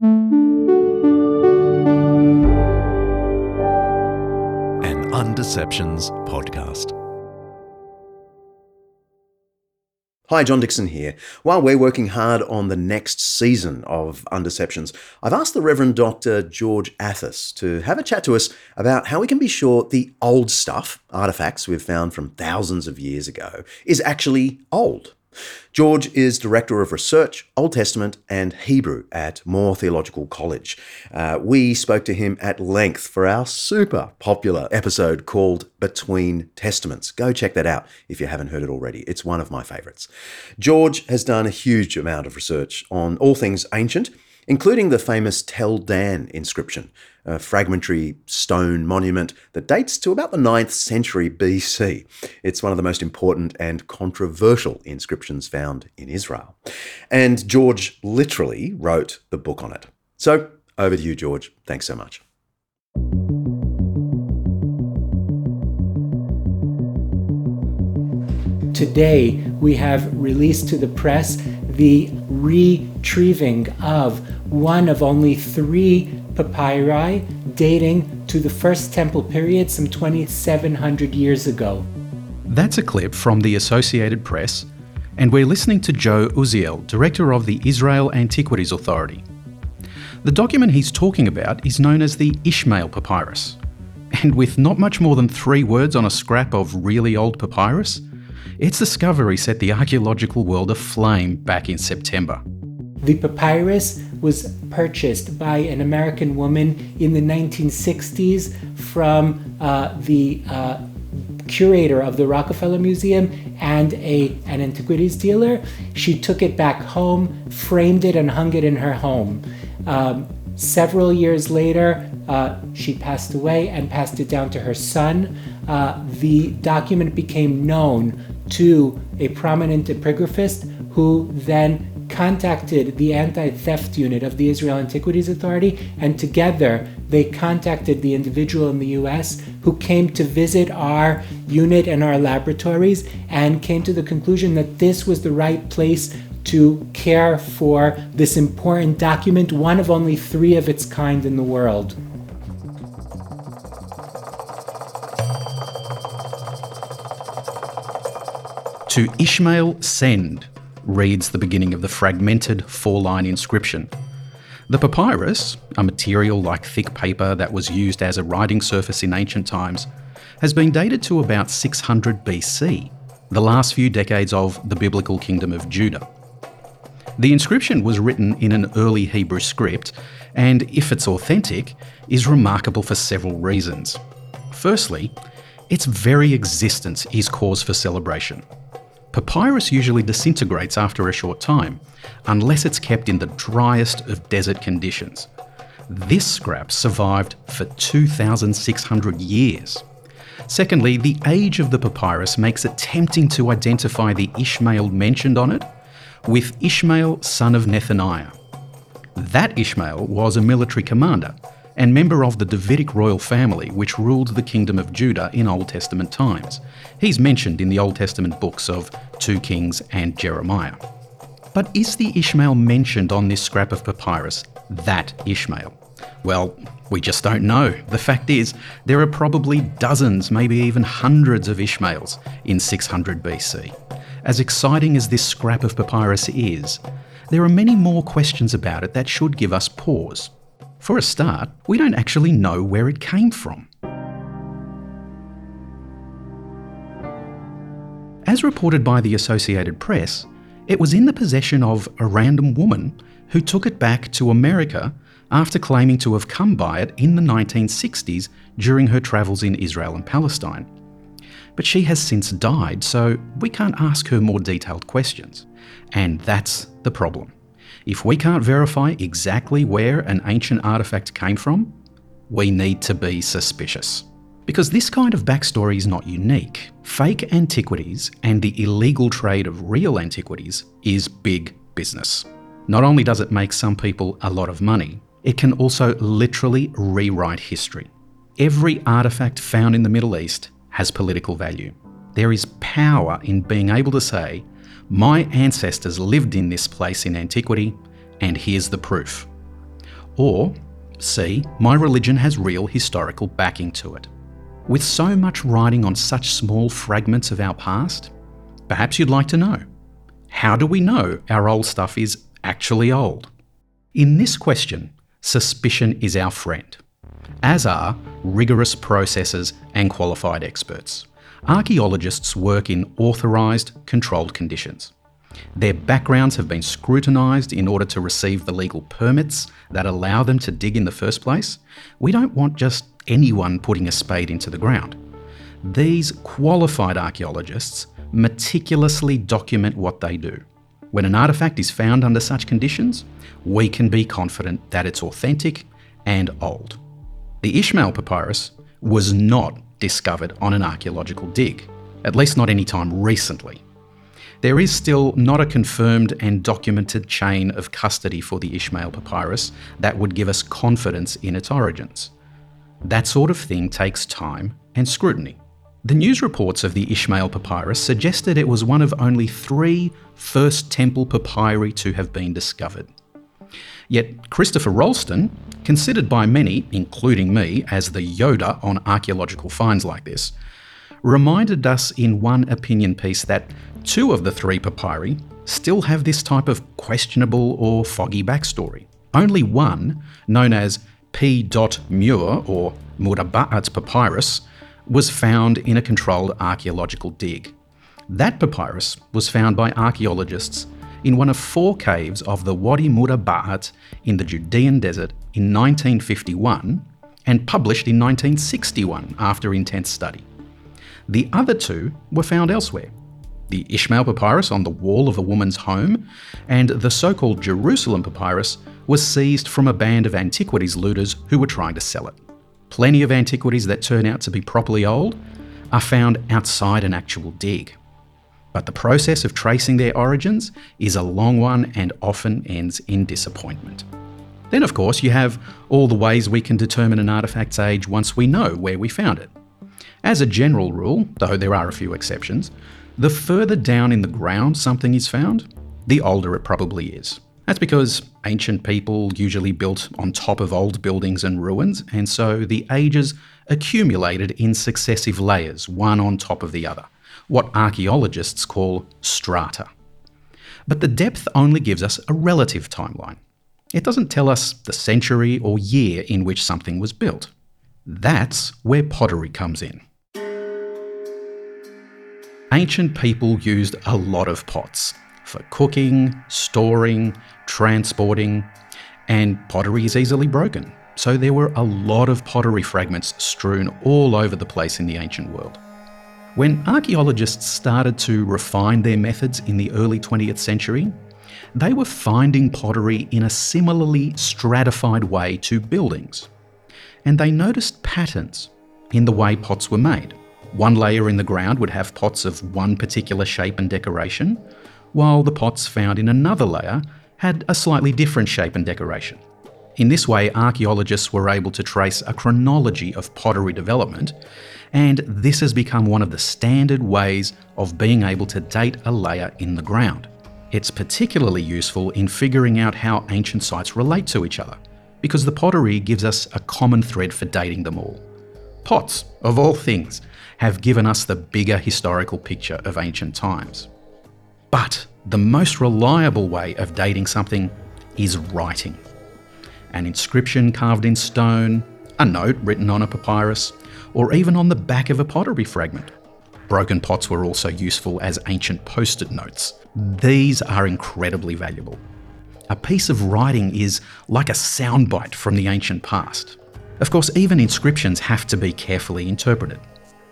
An Undeceptions podcast. Hi, John Dickson here. While we're working hard on the next season of Undeceptions, I've asked the Reverend Dr. George Athas to have a chat to us about how we can be sure the old stuff, artifacts we've found from thousands of years ago, is actually old. George is Director of Research, Old Testament, and Hebrew at Moore Theological College. Uh, we spoke to him at length for our super popular episode called Between Testaments. Go check that out if you haven't heard it already. It's one of my favourites. George has done a huge amount of research on all things ancient including the famous Tel Dan inscription, a fragmentary stone monument that dates to about the 9th century BC. It's one of the most important and controversial inscriptions found in Israel. And George literally wrote the book on it. So, over to you, George. Thanks so much. Today, we have released to the press the retrieving of one of only three papyri dating to the First Temple period some 2,700 years ago. That's a clip from the Associated Press, and we're listening to Joe Uziel, director of the Israel Antiquities Authority. The document he's talking about is known as the Ishmael Papyrus, and with not much more than three words on a scrap of really old papyrus, its discovery set the archaeological world aflame back in September. The papyrus was purchased by an American woman in the 1960s from uh, the uh, curator of the Rockefeller Museum and a, an antiquities dealer. She took it back home, framed it, and hung it in her home. Um, several years later, uh, she passed away and passed it down to her son. Uh, the document became known to a prominent epigraphist who then contacted the anti theft unit of the Israel Antiquities Authority, and together they contacted the individual in the US who came to visit our unit and our laboratories and came to the conclusion that this was the right place to care for this important document, one of only three of its kind in the world. To Ishmael send, reads the beginning of the fragmented four line inscription. The papyrus, a material like thick paper that was used as a writing surface in ancient times, has been dated to about 600 BC, the last few decades of the biblical kingdom of Judah. The inscription was written in an early Hebrew script, and if it's authentic, is remarkable for several reasons. Firstly, its very existence is cause for celebration. Papyrus usually disintegrates after a short time, unless it's kept in the driest of desert conditions. This scrap survived for 2,600 years. Secondly, the age of the papyrus makes it tempting to identify the Ishmael mentioned on it with Ishmael, son of Nethaniah. That Ishmael was a military commander and member of the Davidic royal family which ruled the kingdom of Judah in Old Testament times. He's mentioned in the Old Testament books of 2 Kings and Jeremiah. But is the Ishmael mentioned on this scrap of papyrus that Ishmael? Well, we just don't know. The fact is, there are probably dozens, maybe even hundreds of Ishmaels in 600 BC. As exciting as this scrap of papyrus is, there are many more questions about it that should give us pause. For a start, we don't actually know where it came from. As reported by the Associated Press, it was in the possession of a random woman who took it back to America after claiming to have come by it in the 1960s during her travels in Israel and Palestine. But she has since died, so we can't ask her more detailed questions. And that's the problem. If we can't verify exactly where an ancient artifact came from, we need to be suspicious. Because this kind of backstory is not unique. Fake antiquities and the illegal trade of real antiquities is big business. Not only does it make some people a lot of money, it can also literally rewrite history. Every artifact found in the Middle East has political value. There is power in being able to say, my ancestors lived in this place in antiquity, and here's the proof. Or C. My religion has real historical backing to it. With so much writing on such small fragments of our past, perhaps you'd like to know how do we know our old stuff is actually old? In this question, suspicion is our friend, as are rigorous processes and qualified experts. Archaeologists work in authorised, controlled conditions. Their backgrounds have been scrutinised in order to receive the legal permits that allow them to dig in the first place. We don't want just anyone putting a spade into the ground. These qualified archaeologists meticulously document what they do. When an artifact is found under such conditions, we can be confident that it's authentic and old. The Ishmael papyrus was not discovered on an archaeological dig, at least not any time recently. There is still not a confirmed and documented chain of custody for the Ishmael papyrus that would give us confidence in its origins. That sort of thing takes time and scrutiny. The news reports of the Ishmael papyrus suggested it was one of only three First Temple papyri to have been discovered. Yet Christopher Rollston, considered by many, including me, as the Yoda on archaeological finds like this, reminded us in one opinion piece that two of the three papyri still have this type of questionable or foggy backstory. Only one, known as P. Muir or Muraba'at papyrus, was found in a controlled archaeological dig. That papyrus was found by archaeologists in one of four caves of the Wadi Muraba'at in the Judean desert in 1951 and published in 1961 after intense study. The other two were found elsewhere the Ishmael papyrus on the wall of a woman's home, and the so called Jerusalem papyrus was seized from a band of antiquities looters who were trying to sell it. Plenty of antiquities that turn out to be properly old are found outside an actual dig. But the process of tracing their origins is a long one and often ends in disappointment. Then, of course, you have all the ways we can determine an artifact's age once we know where we found it. As a general rule, though there are a few exceptions, the further down in the ground something is found, the older it probably is. That's because ancient people usually built on top of old buildings and ruins, and so the ages accumulated in successive layers, one on top of the other, what archaeologists call strata. But the depth only gives us a relative timeline. It doesn't tell us the century or year in which something was built. That's where pottery comes in. Ancient people used a lot of pots, for cooking, storing, transporting, and pottery is easily broken. So there were a lot of pottery fragments strewn all over the place in the ancient world. When archaeologists started to refine their methods in the early 20th century, they were finding pottery in a similarly stratified way to buildings. And they noticed patterns in the way pots were made. One layer in the ground would have pots of one particular shape and decoration, while the pots found in another layer had a slightly different shape and decoration. In this way, archaeologists were able to trace a chronology of pottery development, and this has become one of the standard ways of being able to date a layer in the ground. It's particularly useful in figuring out how ancient sites relate to each other, because the pottery gives us a common thread for dating them all. Pots, of all things, have given us the bigger historical picture of ancient times. But the most reliable way of dating something is writing. An inscription carved in stone, a note written on a papyrus, or even on the back of a pottery fragment. Broken pots were also useful as ancient post it notes. These are incredibly valuable. A piece of writing is like a soundbite from the ancient past. Of course, even inscriptions have to be carefully interpreted.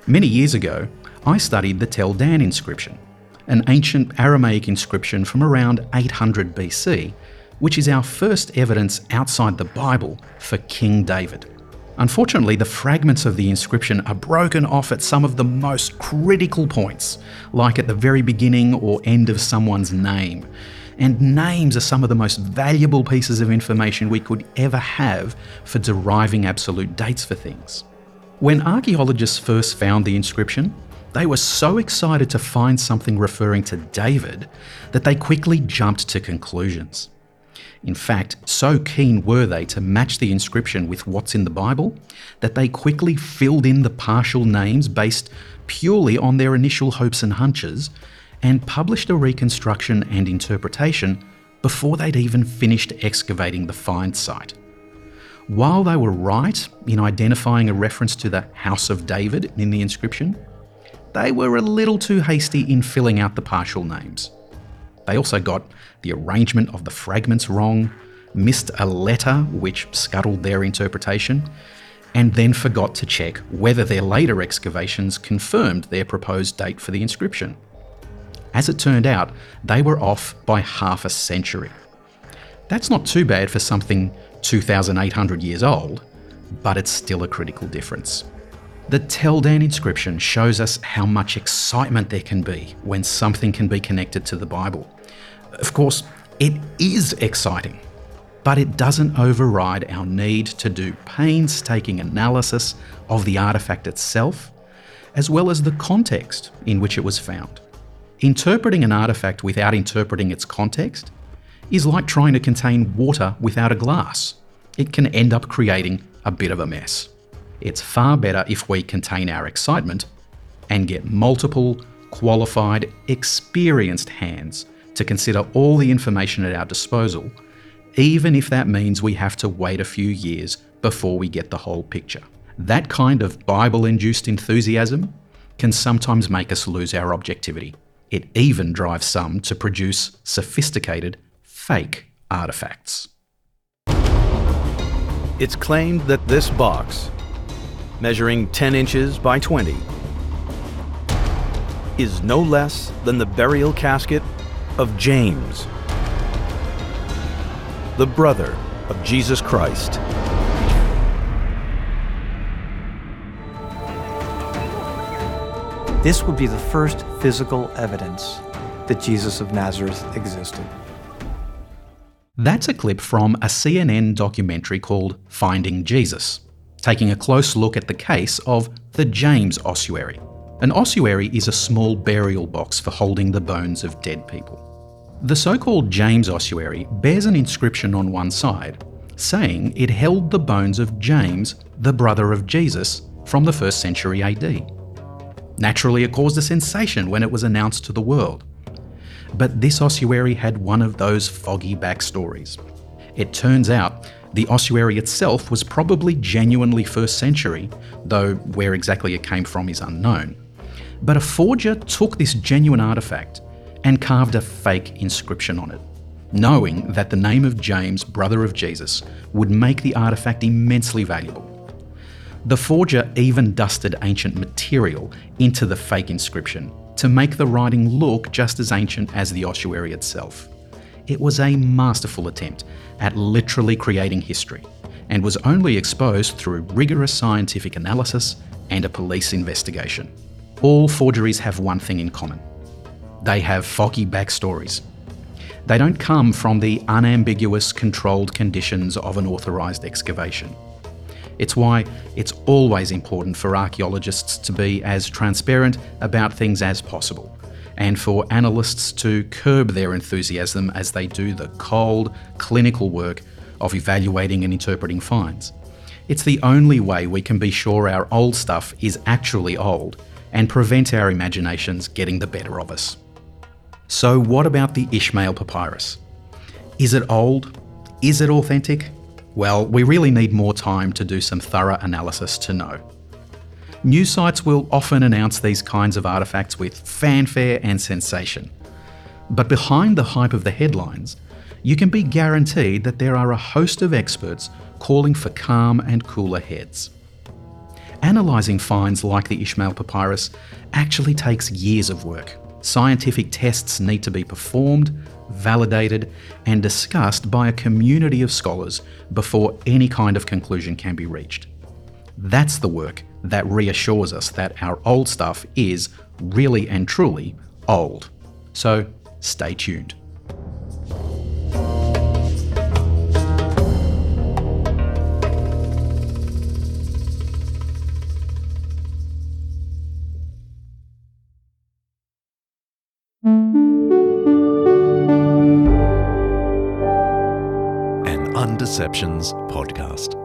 Many years ago, I studied the Tel Dan inscription, an ancient Aramaic inscription from around 800 BC, which is our first evidence outside the Bible for King David. Unfortunately, the fragments of the inscription are broken off at some of the most critical points, like at the very beginning or end of someone's name. And names are some of the most valuable pieces of information we could ever have for deriving absolute dates for things. When archaeologists first found the inscription, they were so excited to find something referring to David that they quickly jumped to conclusions. In fact, so keen were they to match the inscription with what's in the Bible that they quickly filled in the partial names based purely on their initial hopes and hunches and published a reconstruction and interpretation before they'd even finished excavating the find site. While they were right in identifying a reference to the House of David in the inscription, they were a little too hasty in filling out the partial names. They also got the arrangement of the fragments wrong, missed a letter which scuttled their interpretation, and then forgot to check whether their later excavations confirmed their proposed date for the inscription. As it turned out, they were off by half a century. That's not too bad for something 2,800 years old, but it's still a critical difference. The Tel Dan inscription shows us how much excitement there can be when something can be connected to the Bible. Of course, it is exciting, but it doesn't override our need to do painstaking analysis of the artifact itself, as well as the context in which it was found. Interpreting an artifact without interpreting its context is like trying to contain water without a glass. It can end up creating a bit of a mess. It's far better if we contain our excitement and get multiple, qualified, experienced hands to consider all the information at our disposal, even if that means we have to wait a few years before we get the whole picture. That kind of Bible induced enthusiasm can sometimes make us lose our objectivity. It even drives some to produce sophisticated, fake artifacts. It's claimed that this box, measuring 10 inches by 20, is no less than the burial casket of James, the brother of Jesus Christ. This would be the first physical evidence that Jesus of Nazareth existed. That's a clip from a CNN documentary called Finding Jesus, taking a close look at the case of the James ossuary. An ossuary is a small burial box for holding the bones of dead people. The so called James ossuary bears an inscription on one side saying it held the bones of James, the brother of Jesus, from the first century AD. Naturally, it caused a sensation when it was announced to the world. But this ossuary had one of those foggy backstories. It turns out the ossuary itself was probably genuinely first century, though where exactly it came from is unknown. But a forger took this genuine artifact and carved a fake inscription on it, knowing that the name of James, brother of Jesus, would make the artifact immensely valuable. The forger even dusted ancient material into the fake inscription to make the writing look just as ancient as the ossuary itself. It was a masterful attempt at literally creating history and was only exposed through rigorous scientific analysis and a police investigation. All forgeries have one thing in common they have foggy backstories. They don't come from the unambiguous, controlled conditions of an authorised excavation. It's why it's always important for archaeologists to be as transparent about things as possible, and for analysts to curb their enthusiasm as they do the cold, clinical work of evaluating and interpreting finds. It's the only way we can be sure our old stuff is actually old and prevent our imaginations getting the better of us. So, what about the Ishmael papyrus? Is it old? Is it authentic? Well, we really need more time to do some thorough analysis to know. News sites will often announce these kinds of artifacts with fanfare and sensation. But behind the hype of the headlines, you can be guaranteed that there are a host of experts calling for calm and cooler heads. Analysing finds like the Ishmael papyrus actually takes years of work. Scientific tests need to be performed, validated, and discussed by a community of scholars before any kind of conclusion can be reached. That's the work that reassures us that our old stuff is really and truly old. So stay tuned. Undeceptions podcast.